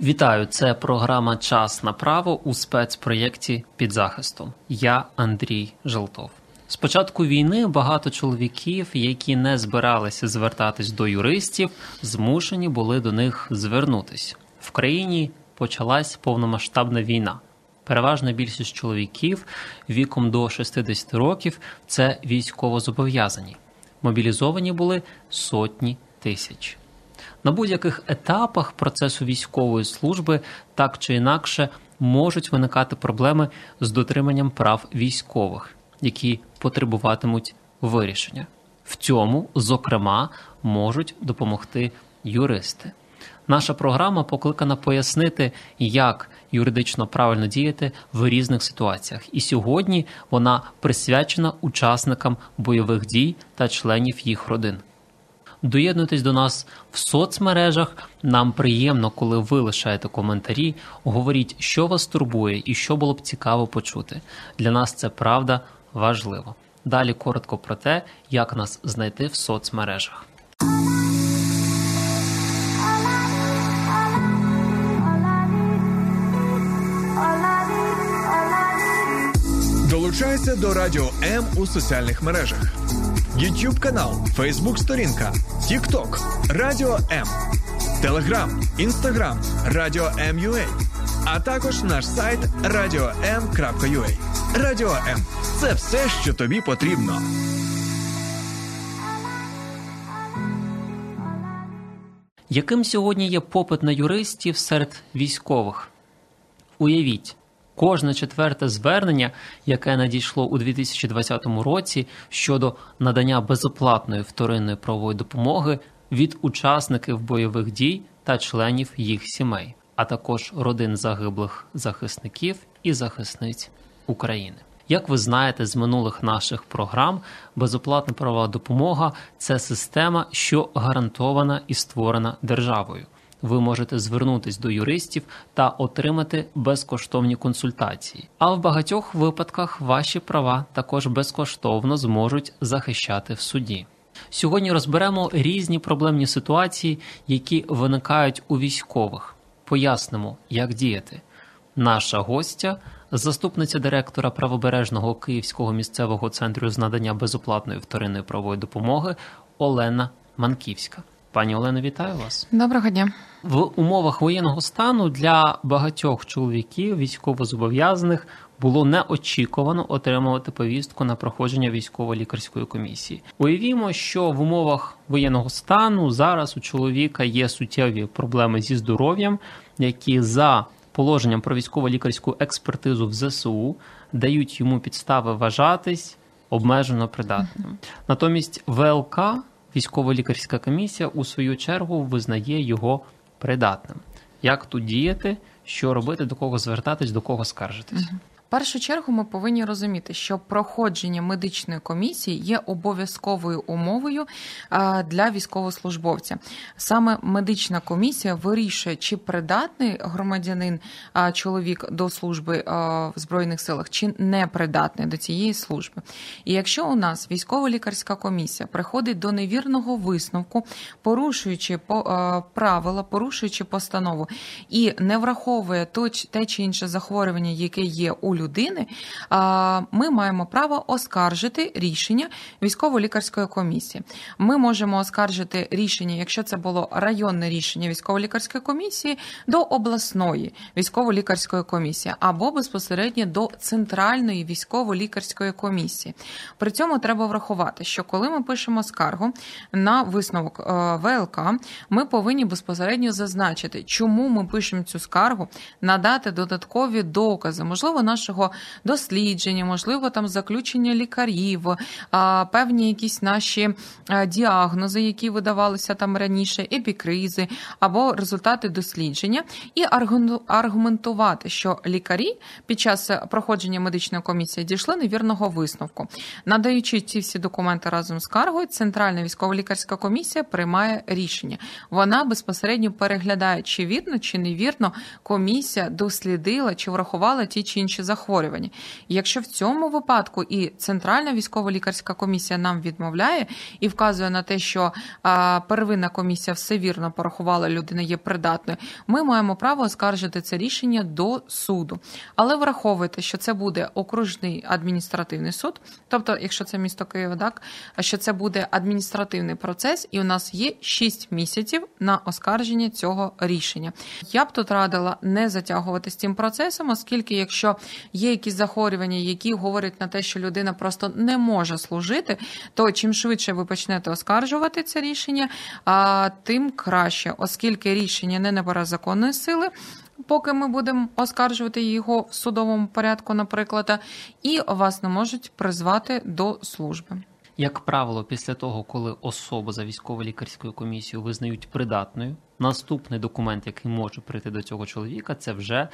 Вітаю, це програма Час на право у спецпроєкті під захистом. Я Андрій Желтов. З початку війни багато чоловіків, які не збиралися звертатись до юристів, змушені були до них звернутись. В країні почалась повномасштабна війна. Переважна більшість чоловіків віком до 60 років це військовозобов'язані. Мобілізовані були сотні тисяч. На будь-яких етапах процесу військової служби так чи інакше можуть виникати проблеми з дотриманням прав військових, які потребуватимуть вирішення. В цьому, зокрема, можуть допомогти юристи. Наша програма покликана пояснити, як юридично правильно діяти в різних ситуаціях. І сьогодні вона присвячена учасникам бойових дій та членів їх родин. Доєднуйтесь до нас в соцмережах. Нам приємно, коли ви лишаєте коментарі. Говоріть, що вас турбує і що було б цікаво почути. Для нас це правда важливо. Далі коротко про те, як нас знайти в соцмережах. Долучайся до Радіо М у соціальних мережах: YouTube канал, Facebook сторінка, TikTok, Радіо М, Telegram, Instagram, Радіо М.Ua, а також наш сайт radio.m.ua. Радіо М це все, що тобі потрібно. Яким сьогодні є попит на юристів серед військових? Уявіть, кожне четверте звернення, яке надійшло у 2020 році щодо надання безоплатної вторинної правової допомоги від учасників бойових дій та членів їх сімей, а також родин загиблих захисників і захисниць України. Як ви знаєте з минулих наших програм, безоплатна правова допомога це система, що гарантована і створена державою. Ви можете звернутись до юристів та отримати безкоштовні консультації. А в багатьох випадках ваші права також безкоштовно зможуть захищати в суді. Сьогодні розберемо різні проблемні ситуації, які виникають у військових. Пояснимо, як діяти. Наша гостя, заступниця директора правобережного Київського місцевого центру з надання безоплатної вторинної правової допомоги Олена Манківська. Пані Олено, вітаю вас. Доброго дня. В умовах воєнного стану для багатьох чоловіків військовозобов'язаних було неочікувано отримувати повістку на проходження військово-лікарської комісії. Уявімо, що в умовах воєнного стану зараз у чоловіка є суттєві проблеми зі здоров'ям, які за положенням про військово-лікарську експертизу в ЗСУ дають йому підстави вважатись обмежено придатним. Натомість ВЛК, військово-лікарська комісія, у свою чергу визнає його придатним. Як тут діяти, що робити, до кого звертатись, до кого скаржитись? В першу чергу ми повинні розуміти, що проходження медичної комісії є обов'язковою умовою для військовослужбовця. Саме медична комісія вирішує, чи придатний громадянин чоловік до служби в збройних силах, чи не придатний до цієї служби. І якщо у нас військово-лікарська комісія приходить до невірного висновку, порушуючи правила, порушуючи постанову і не враховує те чи інше захворювання, яке є у людини, ми маємо право оскаржити рішення військово-лікарської комісії. Ми можемо оскаржити рішення, якщо це було районне рішення військово-лікарської комісії, до обласної військово-лікарської комісії або безпосередньо до центральної військово-лікарської комісії. При цьому треба врахувати, що коли ми пишемо скаргу на висновок е, ВЛК, ми повинні безпосередньо зазначити, чому ми пишемо цю скаргу, надати додаткові докази, можливо, наш нашого дослідження, можливо, там заключення лікарів, певні якісь наші діагнози, які видавалися там раніше, епікризи або результати дослідження, і аргументувати, що лікарі під час проходження медичної комісії дійшли невірного висновку. Надаючи ці всі документи разом з каргою, Центральна військово-лікарська комісія приймає рішення. Вона безпосередньо переглядає, чи вірно, чи невірно комісія дослідила чи врахувала ті чи інші захворювання. якщо в цьому випадку і Центральна військово-лікарська комісія нам відмовляє і вказує на те, що первинна комісія все вірно порахувала, людина є придатною, ми маємо право оскаржити це рішення до суду. Але враховуйте, що це буде окружний адміністративний суд, тобто, якщо це місто Києва, так що це буде адміністративний процес, і у нас є 6 місяців на оскарження цього рішення. Я б тут радила не затягувати з цим процесом, оскільки, якщо є якісь захворювання, які говорять на те, що людина просто не може служити, то чим швидше ви почнете оскаржувати це рішення, тим краще, оскільки рішення не набере законної сили. Поки ми будемо оскаржувати його в судовому порядку, наприклад, і вас не можуть призвати до служби. Як правило, після того, коли особу за військово-лікарською комісією визнають придатною, наступний документ, який може прийти до цього чоловіка, це вже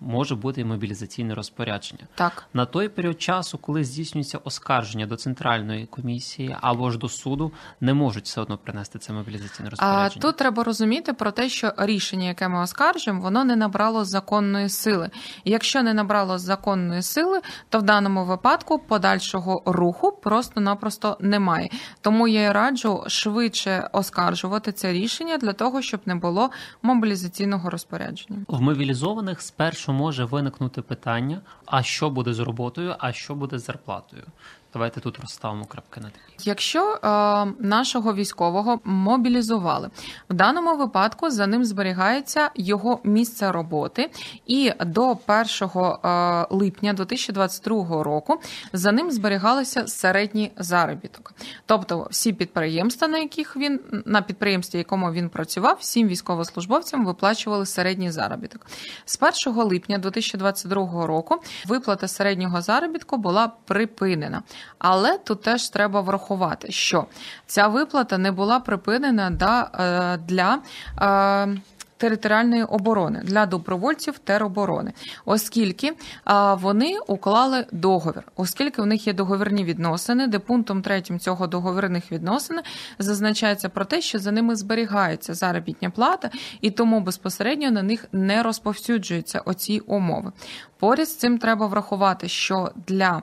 може бути мобілізаційне розпорядження. Так на той період часу, коли здійснюється оскарження до центральної комісії або ж до суду, не можуть все одно принести це мобілізаційне розпорядження. А тут треба розуміти про те, що рішення, яке ми оскаржуємо, воно не набрало законної сили. І якщо не набрало законної сили, то в даному випадку подальшого руху просто-напросто немає. Тому я раджу швидше оскаржувати це рішення для того, щоб не було мобілізаційного розпорядження в мобілізованих спершу що може виникнути питання: а що буде з роботою, а що буде з зарплатою. Давайте тут розставимо крапки на такі. Якщо е, нашого військового мобілізували, в даному випадку за ним зберігається його місце роботи, і до 1 е, липня 2022 року за ним зберігалися середній заробіток. Тобто всі підприємства, на яких він на підприємстві, якому він працював, всім військовослужбовцям виплачували середній заробіток. З 1 липня 2022 року виплата середнього заробітку була припинена. Але тут теж треба врахувати, що ця виплата не була припинена е, для. Територіальної оборони для добровольців тероборони, оскільки вони уклали договір, оскільки у них є договірні відносини, де пунктом третім цього договірних відносин зазначається про те, що за ними зберігається заробітня плата, і тому безпосередньо на них не розповсюджуються оці умови. Поряд з цим треба врахувати, що для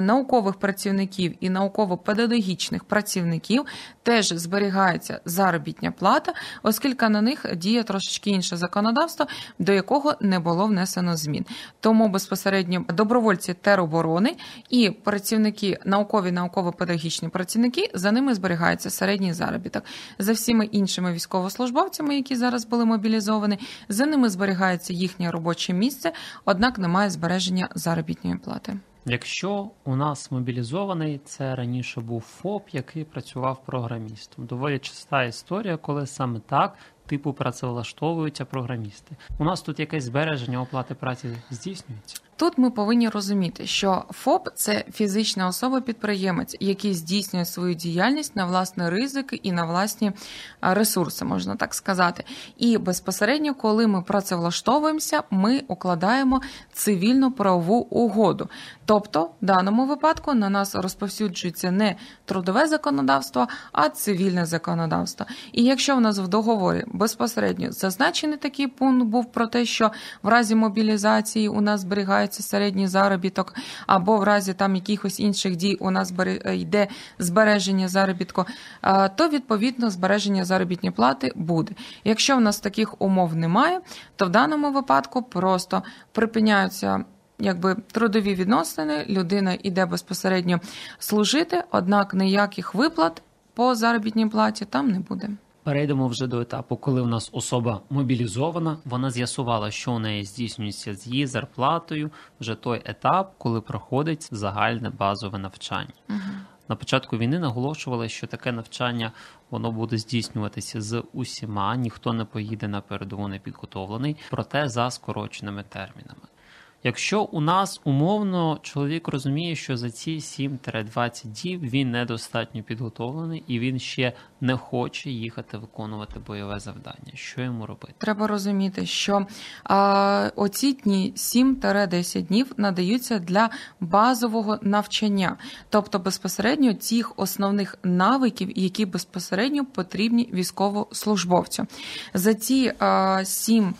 наукових працівників і науково-педагогічних працівників теж зберігається заробітня плата, оскільки на них діє трошечки інше законодавство, до якого не було внесено змін. Тому безпосередньо добровольці тероборони і працівники наукові, науково-педагогічні працівники за ними зберігається середній заробіток. За всіми іншими військовослужбовцями, які зараз були мобілізовані, за ними зберігається їхнє робоче місце, однак немає збереження заробітної плати. Якщо у нас мобілізований, це раніше був ФОП, який працював програмістом. Доволі часта історія, коли саме так типу працевлаштовуються програмісти. У нас тут якесь збереження оплати праці здійснюється. Тут ми повинні розуміти, що ФОП це фізична особа-підприємець, який здійснює свою діяльність на власні ризики і на власні ресурси, можна так сказати. І безпосередньо, коли ми працевлаштовуємося, ми укладаємо цивільну правову угоду. Тобто, в даному випадку на нас розповсюджується не трудове законодавство, а цивільне законодавство. І якщо в нас в договорі безпосередньо зазначений такий пункт був про те, що в разі мобілізації у нас зберігається середній заробіток, або в разі там якихось інших дій у нас йде збереження заробітку, то відповідно збереження заробітної плати буде. Якщо в нас таких умов немає, то в даному випадку просто припиняються якби трудові відносини, людина йде безпосередньо служити, однак ніяких виплат по заробітній платі там не буде. Перейдемо вже до етапу, коли у нас особа мобілізована. Вона з'ясувала, що у неї здійснюється з її зарплатою. Вже той етап, коли проходить загальне базове навчання. Угу. На початку війни наголошували, що таке навчання воно буде здійснюватися з усіма, ніхто не поїде на передову не підготовлений, проте за скороченими термінами. Якщо у нас умовно чоловік розуміє, що за ці 7-20 діб він недостатньо підготовлений і він ще не хоче їхати виконувати бойове завдання, що йому робити? Треба розуміти, що а, оці дні 7-10 днів надаються для базового навчання, тобто безпосередньо тих основних навиків, які безпосередньо потрібні військовослужбовцю. За ці а, 7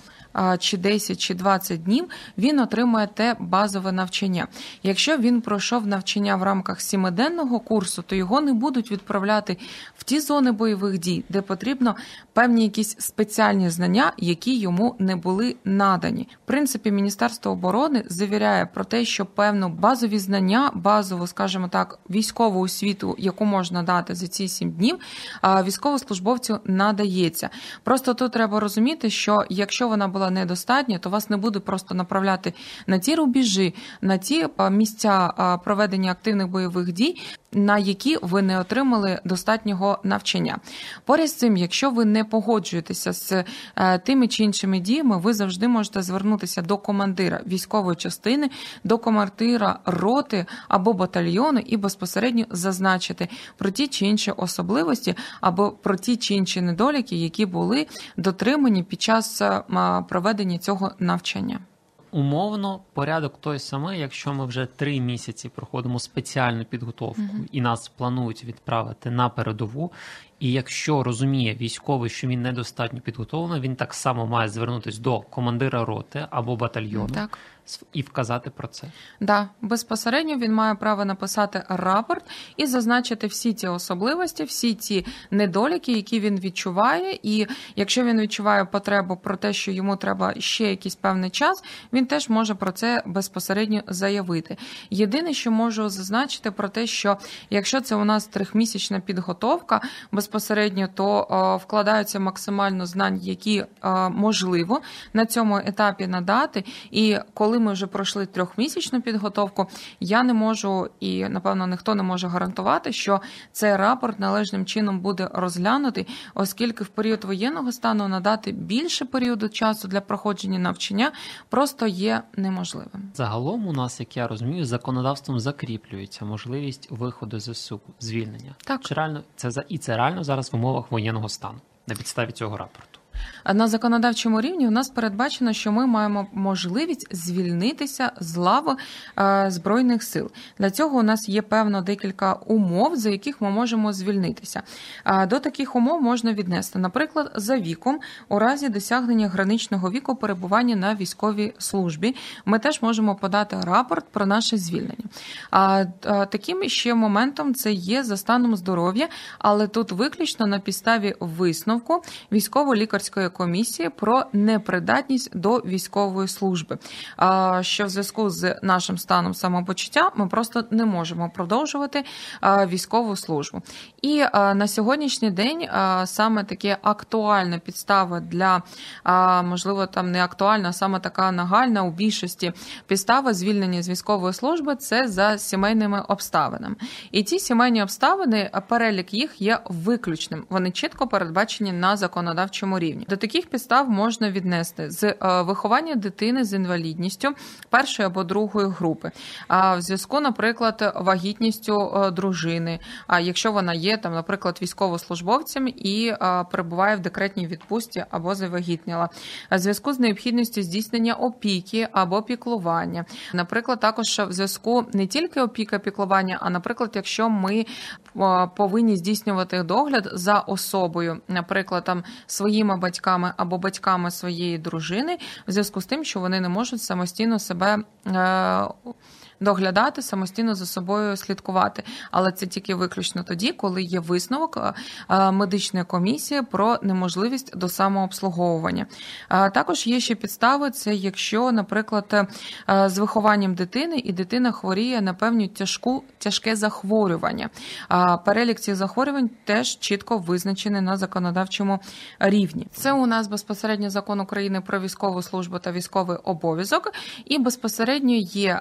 чи 10, чи 20 днів він отримує те базове навчання. Якщо він пройшов навчання в рамках сімиденного курсу, то його не будуть відправляти в ті зони бойових дій, де потрібно певні якісь спеціальні знання, які йому не були надані. В принципі, Міністерство оборони завіряє про те, що певно базові знання, базову, скажімо так, військову освіту, яку можна дати за ці сім днів, військовослужбовцю надається. Просто тут треба розуміти, що якщо вона була недостатня, то вас не буде просто направляти на ті рубежі, на ті місця проведення активних бойових дій, на які ви не отримали достатнього навчання. Поряд з цим, якщо ви не погоджуєтеся з е, тими чи іншими діями, ви завжди можете звернутися до командира військової частини, до командира роти або батальйону і безпосередньо зазначити про ті чи інші особливості або про ті чи інші недоліки, які були дотримані під час е, проведення цього навчання. Умовно, порядок той самий, якщо ми вже три місяці проходимо спеціальну підготовку uh і нас планують відправити на передову. І якщо розуміє військовий, що він недостатньо підготовлений, він так само має звернутися до командира роти або батальйону. Так і вказати про це. Да, безпосередньо він має право написати рапорт і зазначити всі ті особливості, всі ті недоліки, які він відчуває. І якщо він відчуває потребу про те, що йому треба ще якийсь певний час, він теж може про це безпосередньо заявити. Єдине, що можу зазначити про те, що якщо це у нас трьохмісячна підготовка, безпосередньо то о, вкладаються максимально знань, які о, можливо на цьому етапі надати, і коли коли ми вже пройшли трьохмісячну підготовку, я не можу і напевно ніхто не може гарантувати, що цей рапорт належним чином буде розглянутий, оскільки в період воєнного стану надати більше періоду часу для проходження навчання просто є неможливим. Загалом у нас, як я розумію, законодавством закріплюється можливість виходу ЗСУ, звільнення. Так Чи реально це за і це реально зараз в умовах воєнного стану на підставі цього рапорту. На законодавчому рівні у нас передбачено, що ми маємо можливість звільнитися з лави е, збройних сил. Для цього у нас є певно декілька умов, за яких ми можемо звільнитися. До таких умов можна віднести, наприклад, за віком, у разі досягнення граничного віку перебування на військовій службі. Ми теж можемо подати рапорт про наше звільнення. А таким ще моментом це є за станом здоров'я, але тут виключно на підставі висновку військово-лікарської комісії про непридатність до військової служби. Що в зв'язку з нашим станом самопочуття ми просто не можемо продовжувати військову службу. І на сьогоднішній день саме таке актуальна підстава для можливо там не актуальна, а саме така нагальна у більшості підстава звільнення з військової служби це за сімейними обставинами. І ті сімейні обставини, перелік їх є виключним. Вони чітко передбачені на законодавчому рівні. До таких підстав можна віднести з е, виховання дитини з інвалідністю першої або другої групи, а в зв'язку, наприклад, вагітністю е, дружини. А якщо вона є там, наприклад, військовослужбовцем і е, перебуває в декретній відпустці або завагітніла, в зв'язку з необхідністю здійснення опіки або піклування, наприклад, також в зв'язку не тільки опіка піклування, а наприклад, якщо ми повинні здійснювати догляд за особою, наприклад, там своїми батьками або батьками своєї дружини, в зв'язку з тим, що вони не можуть самостійно себе. Е, доглядати самостійно за собою слідкувати, але це тільки виключно тоді, коли є висновок е, е, медичної комісії про неможливість до самообслуговування. Також є ще підстави, це якщо, наприклад, з вихованням дитини і дитина хворіє на певну тяжку тяжке захворювання. Перелік цих захворювань теж чітко визначений на законодавчому рівні. Це у нас безпосередньо закон України про військову службу та військовий обов'язок, і безпосередньо є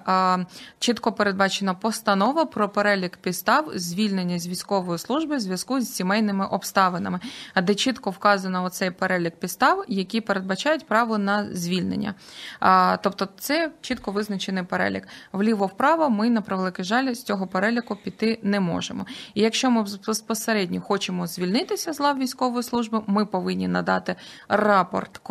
чітко передбачена постанова про перелік підстав звільнення з військової служби в зв'язку з сімейними обставинами, де чітко вказано оцей перелік підстав, які передбачають право на звільнення. Тобто, це чітко визначений перелік. Вліво-вправо ми на превеликий жаль з цього переліку піти не можемо. І якщо ми безпосередньо хочемо звільнитися з лав військової служби, ми повинні надати рапорт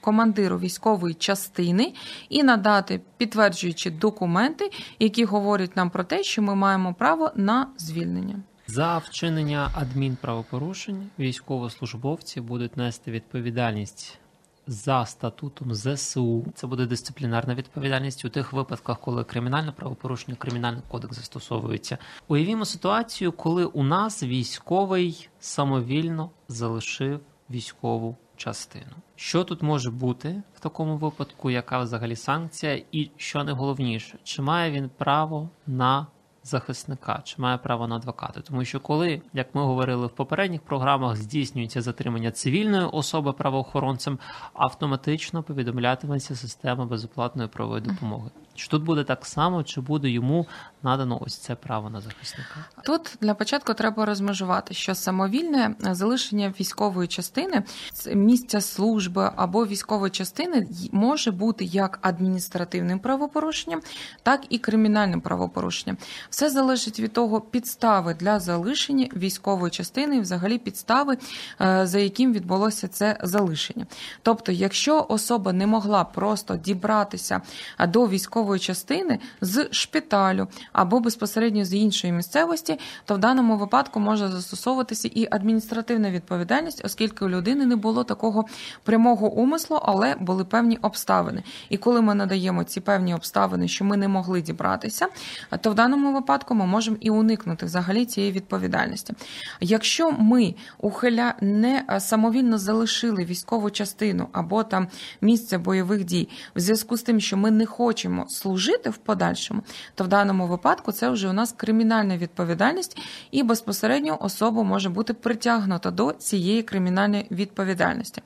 командиру військової частини і надати підтверджуючи документи, які говорять нам про те, що ми маємо право на звільнення. За вчинення адмінправопорушень військовослужбовці будуть нести відповідальність за статутом ЗСУ. Це буде дисциплінарна відповідальність у тих випадках, коли кримінальне правопорушення, кримінальний кодекс застосовується. Уявімо ситуацію, коли у нас військовий самовільно залишив військову частину. Що тут може бути в такому випадку? Яка взагалі санкція? І що найголовніше, чи має він право на захисника, чи має право на адвоката? Тому що коли, як ми говорили в попередніх програмах, здійснюється затримання цивільної особи правоохоронцем, автоматично повідомлятиметься система безоплатної правової допомоги. Чи тут буде так само, чи буде йому надано ось це право на захисника? Тут для початку треба розмежувати, що самовільне залишення військової частини місця служби або військової частини може бути як адміністративним правопорушенням, так і кримінальним правопорушенням. Все залежить від того підстави для залишення військової частини, і взагалі підстави, е, за яким відбулося це залишення. Тобто, якщо особа не могла просто дібратися до військової військової частини з шпиталю або безпосередньо з іншої місцевості, то в даному випадку може застосовуватися і адміністративна відповідальність, оскільки у людини не було такого прямого умислу, але були певні обставини. І коли ми надаємо ці певні обставини, що ми не могли дібратися, то в даному випадку ми можемо і уникнути взагалі цієї відповідальності. Якщо ми ухиля не самовільно залишили військову частину або там місце бойових дій в зв'язку з тим, що ми не хочемо служити в подальшому, то в даному випадку це вже у нас кримінальна відповідальність, і безпосередньо особа може бути притягнута до цієї кримінальної відповідальності.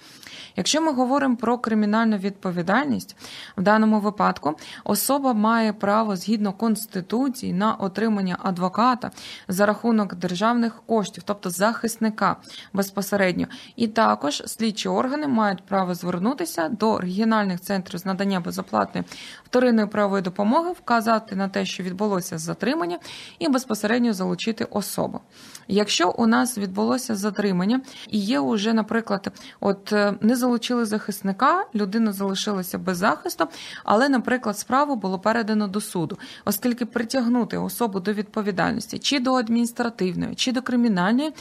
Якщо ми говоримо про кримінальну відповідальність, в даному випадку особа має право згідно конституції на отримання адвоката за рахунок державних коштів, тобто захисника безпосередньо, і також слідчі органи мають право звернутися до регіональних центрів з надання безоплатної вторинної правової допомоги, вказати на те, що відбулося затримання, і безпосередньо залучити особу. Якщо у нас відбулося затримання і є уже, наприклад, от е, не залучили захисника, людина залишилася без захисту, але, наприклад, справу було передано до суду, оскільки притягнути особу до відповідальності чи до адміністративної, чи до кримінальної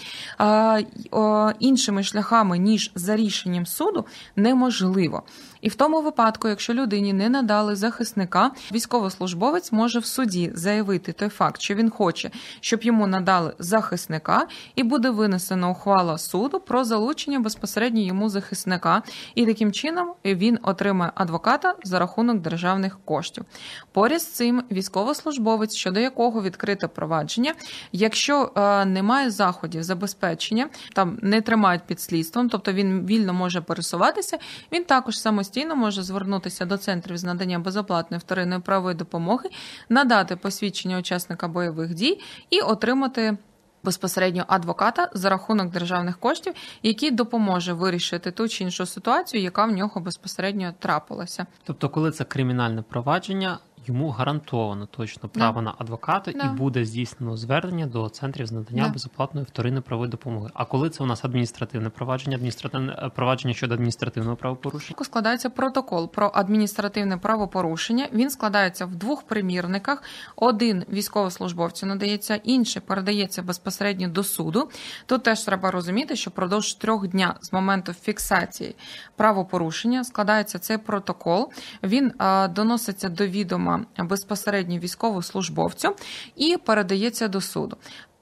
іншими шляхами ніж за рішенням суду неможливо. І в тому випадку, якщо людині не надали захисника, військовослужбовець може в суді заявити той факт, що він хоче, щоб йому надали захисника, і буде винесена ухвала суду про залучення безпосередньо йому захисника, і таким чином він отримає адвоката за рахунок державних коштів. Поряд з цим військовослужбовець, щодо якого відкрите провадження, якщо е, немає заходів забезпечення, там не тримають під слідством, тобто він вільно може пересуватися, він також самостійно може звернутися до центрів з надання безоплатної вторинної правової допомоги, надати посвідчення учасника бойових дій і отримати. Безпосередньо адвоката за рахунок державних коштів, який допоможе вирішити ту чи іншу ситуацію, яка в нього безпосередньо трапилася. Тобто, коли це кримінальне провадження, йому гарантовано точно право да. на адвоката да. і буде здійснено звернення до центрів з надання да. безоплатної вторинної правової допомоги. А коли це у нас адміністративне провадження, адміністративне е, провадження щодо адміністративного правопорушення, складається протокол про адміністративне правопорушення. Він складається в двох примірниках: один військовослужбовцю надається, інший передається безпосередньо до суду. Тут теж треба розуміти, що продовж трьох дня з моменту фіксації правопорушення складається цей протокол. Він а, доноситься до відома безпосередньо військовослужбовцю і передається до суду.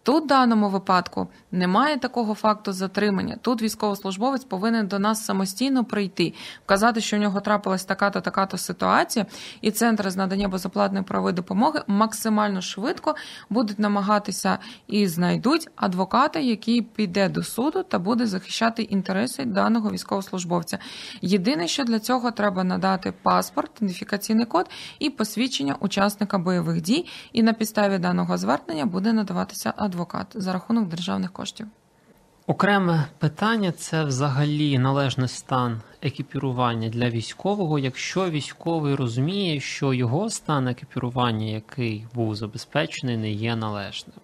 Тут в даному випадку немає такого факту затримання. Тут військовослужбовець повинен до нас самостійно прийти, вказати, що в нього трапилась така-то, така-то ситуація, і центр з надання безоплатної правової допомоги максимально швидко будуть намагатися і знайдуть адвоката, який піде до суду та буде захищати інтереси даного військовослужбовця. Єдине, що для цього треба надати паспорт, ідентифікаційний код і посвідчення учасника бойових дій. І на підставі даного звернення буде надаватися адвокат за рахунок державних коштів. Окреме питання це взагалі належний стан екіпірування для військового, якщо військовий розуміє, що його стан екіпірування, який був забезпечений, не є належним.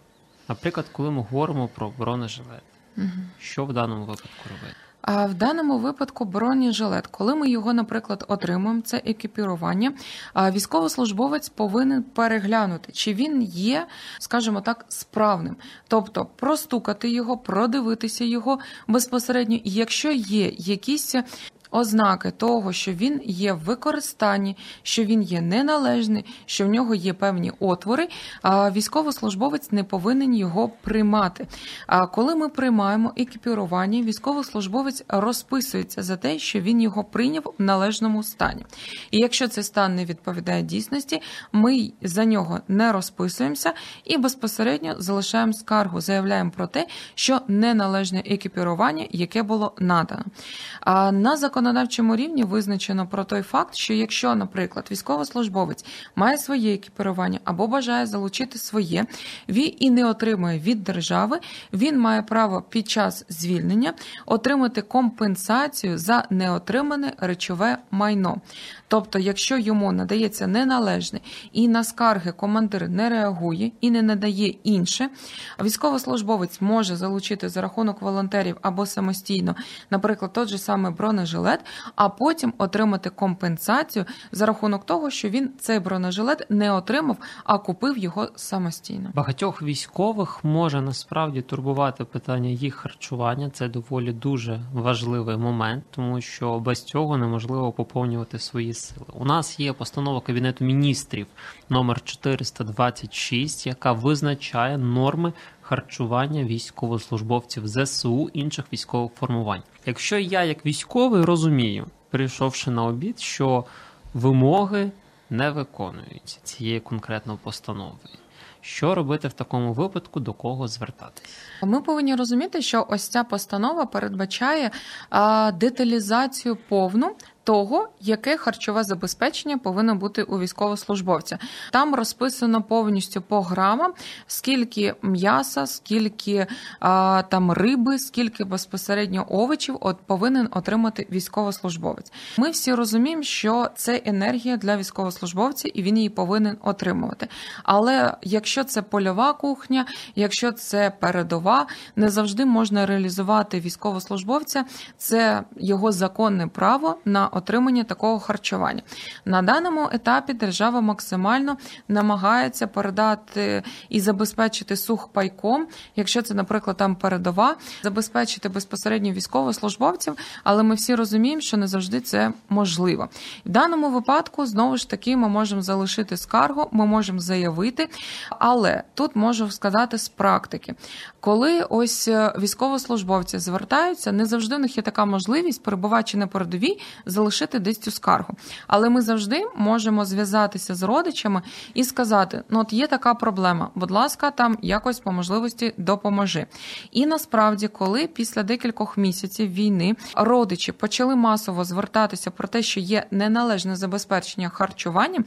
Наприклад, коли ми говоримо про бронежилет, угу. що в даному випадку робити? А в даному випадку бронежилет, коли ми його, наприклад, отримуємо, це екіпірування, військовослужбовець повинен переглянути, чи він є, скажімо так, справним, тобто простукати його, продивитися його безпосередньо, і якщо є якісь ознаки того, що він є в використанні, що він є неналежний, що в нього є певні отвори, військовослужбовець не повинен його приймати. А коли ми приймаємо екіпірування, військовослужбовець розписується за те, що він його прийняв в належному стані. І якщо цей стан не відповідає дійсності, ми за нього не розписуємося і безпосередньо залишаємо скаргу, заявляємо про те, що неналежне екіпірування, яке було надано. А на законодавчому рівні визначено про той факт, що якщо, наприклад, військовослужбовець має своє екіпірування або бажає залучити своє, він і не отримує від держави, він має право під час звільнення отримати компенсацію за неотримане речове майно. Тобто, якщо йому надається неналежне і на скарги командир не реагує і не надає інше, військовослужбовець може залучити за рахунок волонтерів або самостійно, наприклад, той же самий бронежилет, а потім отримати компенсацію за рахунок того, що він цей бронежилет не отримав, а купив його самостійно. Багатьох військових може насправді турбувати питання їх харчування. Це доволі дуже важливий момент, тому що без цього неможливо поповнювати свої сили. У нас є постанова Кабінету міністрів номер 426, яка визначає норми харчування військовослужбовців ЗСУ інших військових формувань. Якщо я, як військовий, розумію, прийшовши на обід, що вимоги не виконуються цієї конкретної постанови. Що робити в такому випадку, до кого звертатись? Ми повинні розуміти, що ось ця постанова передбачає деталізацію повну того, яке харчове забезпечення повинно бути у військовослужбовця. Там розписано повністю по грамам, скільки м'яса, скільки а, там риби, скільки безпосередньо овочів от повинен отримати військовослужбовець. Ми всі розуміємо, що це енергія для військовослужбовця, і він її повинен отримувати. Але якщо це польова кухня, якщо це передова, не завжди можна реалізувати військовослужбовця, це його законне право на отримання такого харчування. На даному етапі держава максимально намагається передати і забезпечити сухпайком, якщо це, наприклад, там передова, забезпечити безпосередньо військовослужбовців, але ми всі розуміємо, що не завжди це можливо. В даному випадку знову ж таки ми можемо залишити скаргу, ми можемо заявити, але тут можу сказати з практики, коли ось е, військовослужбовці звертаються, не завжди у них є така можливість, перебуваючи на передовій, залишити десь цю скаргу. Але ми завжди можемо зв'язатися з родичами і сказати: ну от є така проблема, будь ласка, там якось по можливості допоможи. І насправді, коли після декількох місяців війни родичі почали масово звертатися про те, що є неналежне забезпечення харчуванням,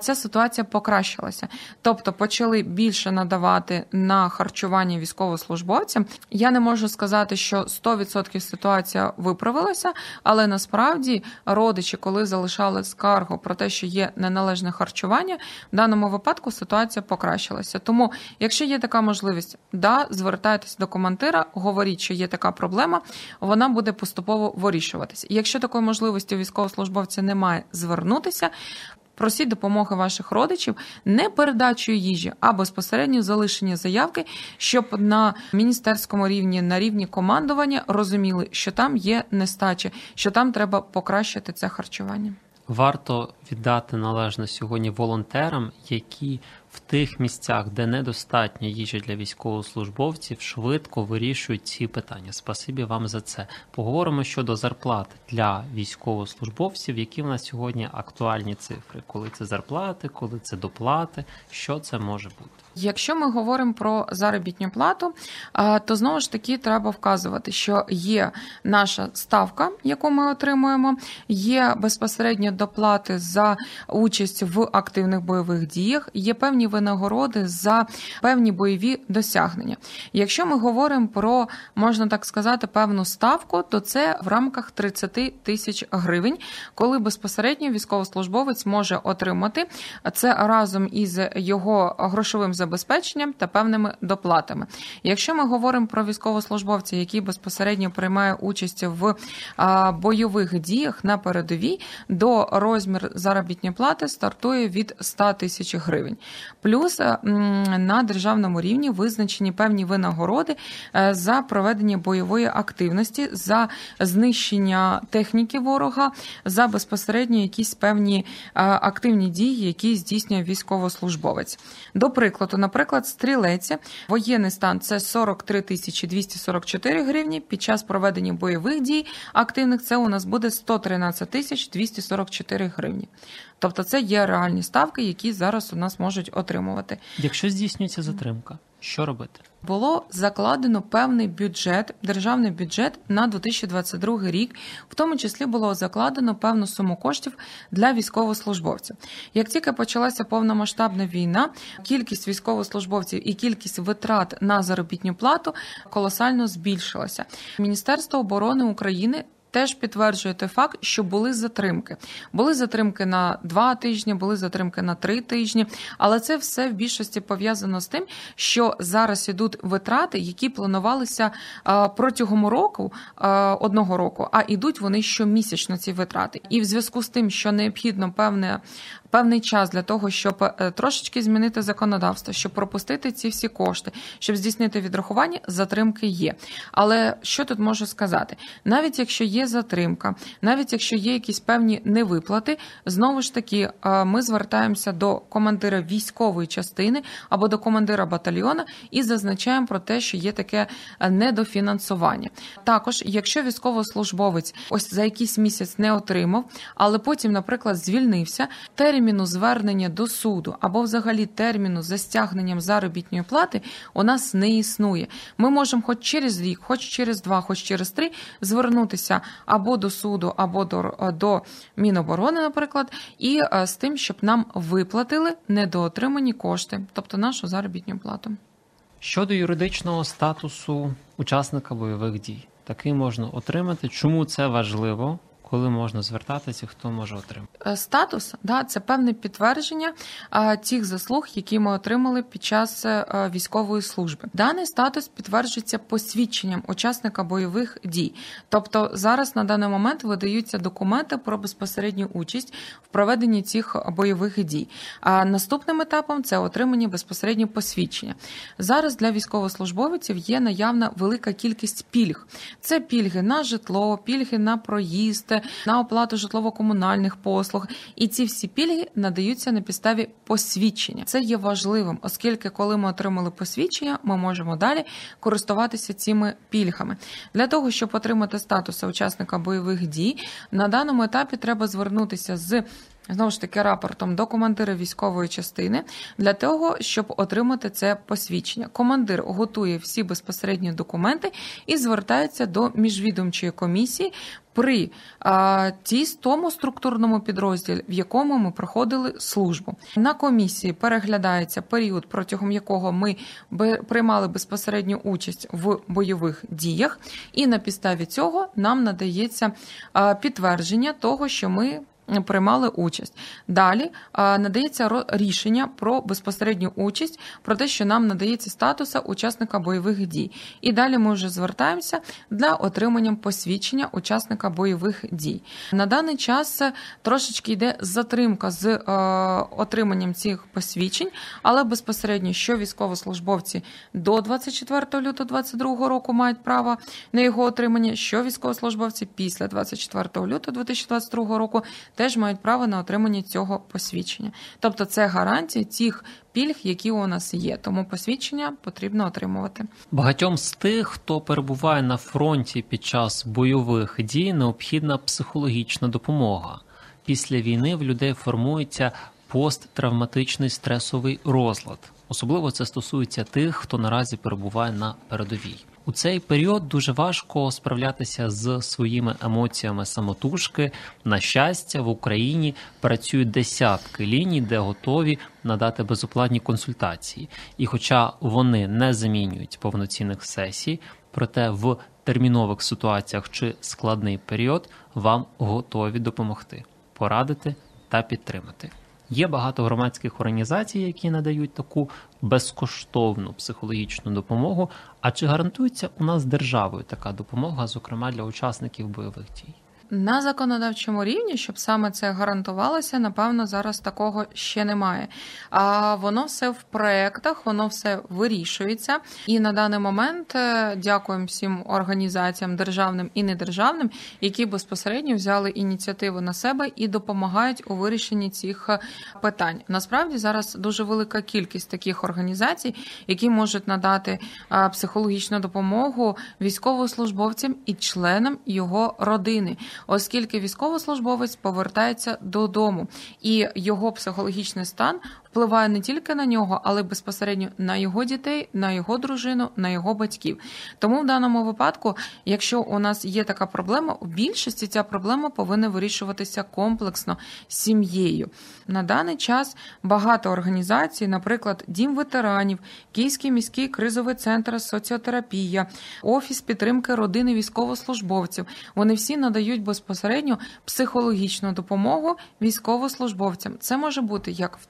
ця ситуація покращилася. Тобто почали більше надавати на харчування військовослужбовцям. Я не можу сказати, що 100% ситуація виправилася, але насправді родичі, коли залишали скаргу про те, що є неналежне харчування, в даному випадку ситуація покращилася. Тому, якщо є така можливість, да, звертайтесь до командира, говоріть, що є така проблема, вона буде поступово вирішуватися. Якщо такої можливості у військовослужбовця немає, звернутися. Просіть допомоги ваших родичів не передачою їжі, а безпосередньо залишення заявки, щоб на міністерському рівні, на рівні командування розуміли, що там є нестача, що там треба покращити це харчування. Варто віддати належне сьогодні волонтерам, які в тих місцях, де недостатньо їжі для військовослужбовців, швидко вирішують ці питання. Спасибі вам за це. Поговоримо щодо зарплат для військовослужбовців, які в нас сьогодні актуальні цифри, коли це зарплати, коли це доплати, що це може бути. Якщо ми говоримо про заробітну плату, то знову ж таки треба вказувати, що є наша ставка, яку ми отримуємо, є безпосередньо доплати за участь в активних бойових діях, є певні винагороди за певні бойові досягнення. Якщо ми говоримо про можна так сказати певну ставку, то це в рамках 30 тисяч гривень, коли безпосередньо військовослужбовець може отримати це разом із його грошовим забезпеченням та певними доплатами. Якщо ми говоримо про військовослужбовця, який безпосередньо приймає участь в бойових діях на передовій, до розмір заробітної плати стартує від 100 тисяч гривень. Плюс на державному рівні визначені певні винагороди е, за проведення бойової активності, за знищення техніки ворога, за безпосередньо якісь певні е, активні дії, які здійснює військовослужбовець. До прикладу, наприклад, стрілеці воєнний стан це 43 тисячі 244 гривні. Під час проведення бойових дій активних це у нас буде 113 тисяч 244 гривні. Тобто, це є реальні ставки, які зараз у нас можуть отримувати. Якщо здійснюється затримка, що робити? Було закладено певний бюджет, державний бюджет на 2022 рік, в тому числі було закладено певну суму коштів для військовослужбовців. Як тільки почалася повномасштабна війна, кількість військовослужбовців і кількість витрат на заробітну плату колосально збільшилася. Міністерство оборони України теж підтверджує той факт, що були затримки. Були затримки на два тижні, були затримки на три тижні, але це все в більшості пов'язано з тим, що зараз ідуть витрати, які планувалися протягом року одного року, а ідуть вони щомісячно ці витрати. І в зв'язку з тим, що необхідно певне певний час для того, щоб е, трошечки змінити законодавство, щоб пропустити ці всі кошти, щоб здійснити відрахування, затримки є. Але що тут можу сказати? Навіть якщо є затримка, навіть якщо є якісь певні невиплати, знову ж таки е, ми звертаємося до командира військової частини або до командира батальйона і зазначаємо про те, що є таке е, недофінансування. Також, якщо військовослужбовець ось за якийсь місяць не отримав, але потім, наприклад, звільнився, термін терміну звернення до суду або взагалі терміну за стягненням заробітної плати у нас не існує. Ми можемо хоч через рік, хоч через два, хоч через три звернутися або до суду, або до, до Міноборони, наприклад, і е, з тим, щоб нам виплатили недоотримані кошти, тобто нашу заробітну плату. Щодо юридичного статусу учасника бойових дій, такий можна отримати. Чому це важливо? Коли можна звертатися, хто може отримати е, статус? Да, це певне підтвердження тих заслуг, які ми отримали під час е, військової служби. Даний статус підтверджується посвідченням учасника бойових дій. Тобто зараз на даний момент видаються документи про безпосередню участь в проведенні цих бойових дій. А наступним етапом це отримання безпосередньо посвідчення. Зараз для військовослужбовців є наявна велика кількість пільг. Це пільги на житло, пільги на проїзд на оплату житлово-комунальних послуг. І ці всі пільги надаються на підставі посвідчення. Це є важливим, оскільки, коли ми отримали посвідчення, ми можемо далі користуватися цими пільгами. Для того щоб отримати статус учасника бойових дій, на даному етапі треба звернутися з Знову ж таки, рапортом до командира військової частини для того, щоб отримати це посвідчення. Командир готує всі безпосередні документи і звертається до міжвідомчої комісії при а, ті тому структурному підрозділі, в якому ми проходили службу. На комісії переглядається період, протягом якого ми приймали безпосередню участь в бойових діях, і на підставі цього нам надається а, підтвердження того, що ми приймали участь. Далі надається рішення про безпосередню участь, про те, що нам надається статуса учасника бойових дій. І далі ми вже звертаємося для отримання посвідчення учасника бойових дій. На даний час трошечки йде затримка з е, отриманням цих посвідчень, але безпосередньо, що військовослужбовці до 24 лютого 2022 року мають право на його отримання, що військовослужбовці після 24 лютого 2022 року теж мають право на отримання цього посвідчення. Тобто, це гарантія тих пільг, які у нас є. Тому посвідчення потрібно отримувати. Багатьом з тих, хто перебуває на фронті під час бойових дій, необхідна психологічна допомога. Після війни в людей формується посттравматичний стресовий розлад. Особливо це стосується тих, хто наразі перебуває на передовій. У цей період дуже важко справлятися з своїми емоціями самотужки. На щастя, в Україні працюють десятки ліній, де готові надати безоплатні консультації. І, хоча вони не замінюють повноцінних сесій, проте в термінових ситуаціях чи складний період вам готові допомогти, порадити та підтримати. Є багато громадських організацій, які надають таку безкоштовну психологічну допомогу. А чи гарантується у нас державою така допомога, зокрема для учасників бойових дій? На законодавчому рівні, щоб саме це гарантувалося, напевно, зараз такого ще немає. А воно все в проектах, воно все вирішується. І на даний момент е, дякуємо всім організаціям, державним і недержавним, які безпосередньо взяли ініціативу на себе і допомагають у вирішенні цих е, питань. Насправді зараз дуже велика кількість таких організацій, які можуть надати е, психологічну допомогу військовослужбовцям і членам його родини оскільки військовослужбовець повертається додому, і його психологічний стан впливає не тільки на нього, але й безпосередньо на його дітей, на його дружину, на його батьків. Тому в даному випадку, якщо у нас є така проблема, у більшості ця проблема повинна вирішуватися комплексно сім'єю. На даний час багато організацій, наприклад, Дім ветеранів, Київський міський кризовий центр соціотерапія, офіс підтримки родини військовослужбовців. Вони всі надають безпосередньо психологічну допомогу військовослужбовцям. Це може бути як в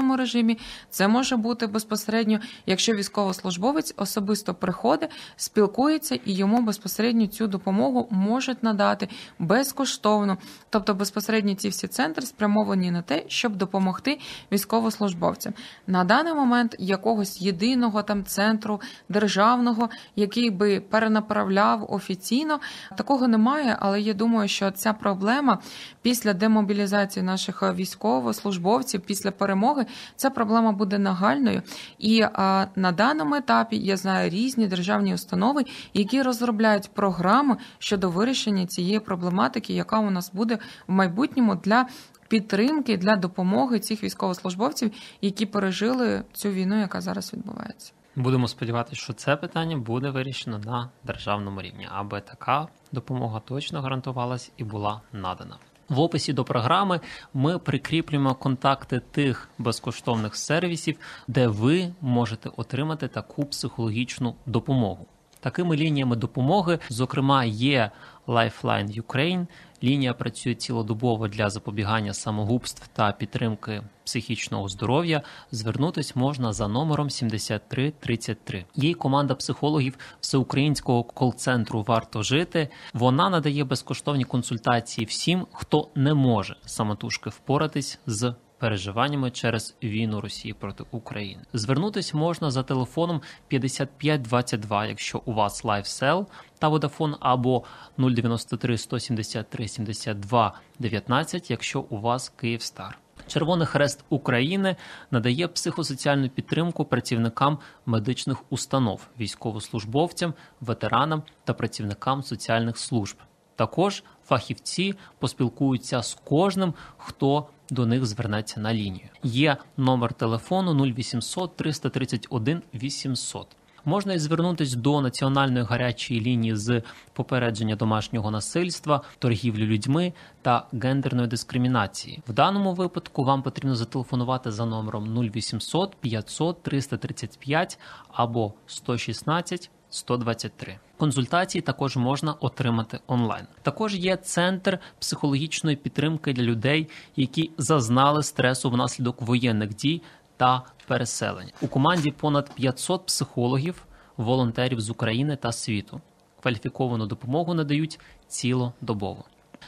телефонному режимі, це може бути безпосередньо, якщо військовослужбовець особисто приходить, спілкується і йому безпосередньо цю допомогу можуть надати безкоштовно. Тобто безпосередньо ці всі центри спрямовані на те, щоб допомогти військовослужбовцям. На даний момент якогось єдиного там центру державного, який би перенаправляв офіційно, такого немає. Але я думаю, що ця проблема після демобілізації наших військовослужбовців, після перемоги, ця проблема буде нагальною. І а, на даному етапі я знаю різні державні установи, які розробляють програми щодо вирішення цієї проблематики, яка у нас буде в майбутньому для підтримки для допомоги цих військовослужбовців, які пережили цю війну, яка зараз відбувається. Будемо сподіватися, що це питання буде вирішено на державному рівні, аби така допомога точно гарантувалась і була надана. В описі до програми ми прикріплюємо контакти тих безкоштовних сервісів, де ви можете отримати таку психологічну допомогу. Такими лініями допомоги, зокрема, є Lifeline Ukraine. Лінія працює цілодобово для запобігання самогубств та підтримки психічного здоров'я. Звернутись можна за номером 7333. Її команда психологів всеукраїнського кол-центру Варто жити. Вона надає безкоштовні консультації всім, хто не може самотужки впоратись з переживаннями через війну Росії проти України. Звернутись можна за телефоном 5522, якщо у вас LiveSell та Vodafone, або 093 173 72 19, якщо у вас Київстар. Червоний Хрест України надає психосоціальну підтримку працівникам медичних установ, військовослужбовцям, ветеранам та працівникам соціальних служб. Також фахівці поспілкуються з кожним, хто до них звернеться на лінію. Є номер телефону 0800 331 800. Можна і звернутися до національної гарячої лінії з попередження домашнього насильства, торгівлі людьми та гендерної дискримінації. В даному випадку вам потрібно зателефонувати за номером 0800 500 335 або 116 123. Консультації також можна отримати онлайн. Також є центр психологічної підтримки для людей, які зазнали стресу внаслідок воєнних дій та переселення. У команді понад 500 психологів, волонтерів з України та світу. Кваліфіковану допомогу надають цілодобово.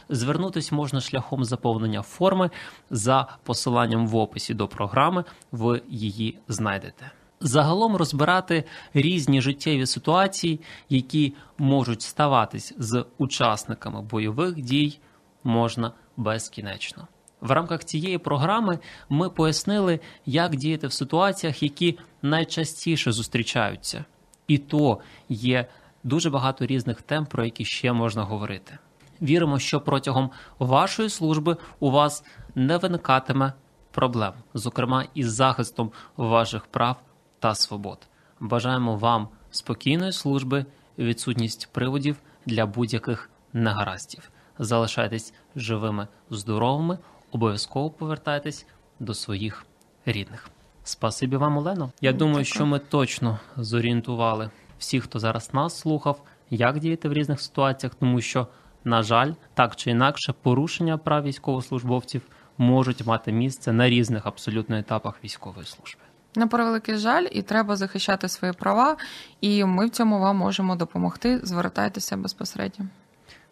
Звернутися можна шляхом заповнення форми за посиланням в описі до програми. Ви її знайдете. Загалом розбирати різні життєві ситуації, які можуть ставатись з учасниками бойових дій, можна безкінечно. В рамках цієї програми ми пояснили, як діяти в ситуаціях, які найчастіше зустрічаються. І то є дуже багато різних тем, про які ще можна говорити. Віримо, що протягом вашої служби у вас не виникатиме проблем, зокрема із захистом ваших прав та свобод. Бажаємо вам спокійної служби, відсутність приводів для будь-яких негараздів. Залишайтесь живими, здоровими, обов'язково повертайтесь до своїх рідних. Спасибі вам, Олено. Я думаю, що ми точно зорієнтували всіх, хто зараз нас слухав, як діяти в різних ситуаціях, тому що, на жаль, так чи інакше, порушення прав військовослужбовців можуть мати місце на різних абсолютно етапах військової служби. На превеликий жаль, і треба захищати свої права, і ми в цьому вам можемо допомогти. Звертайтеся безпосередньо.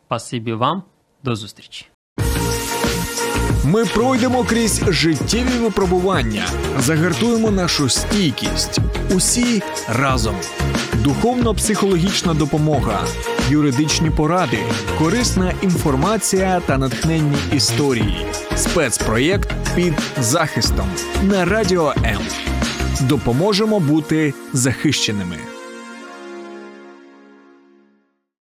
Спасибі вам, до зустрічі. Ми пройдемо крізь життєві випробування, загартуємо нашу стійкість. Усі разом. Духовно-психологічна допомога, юридичні поради, корисна інформація та натхненні історії. Спецпроєкт під захистом на радіо М. Допоможемо бути захищеними.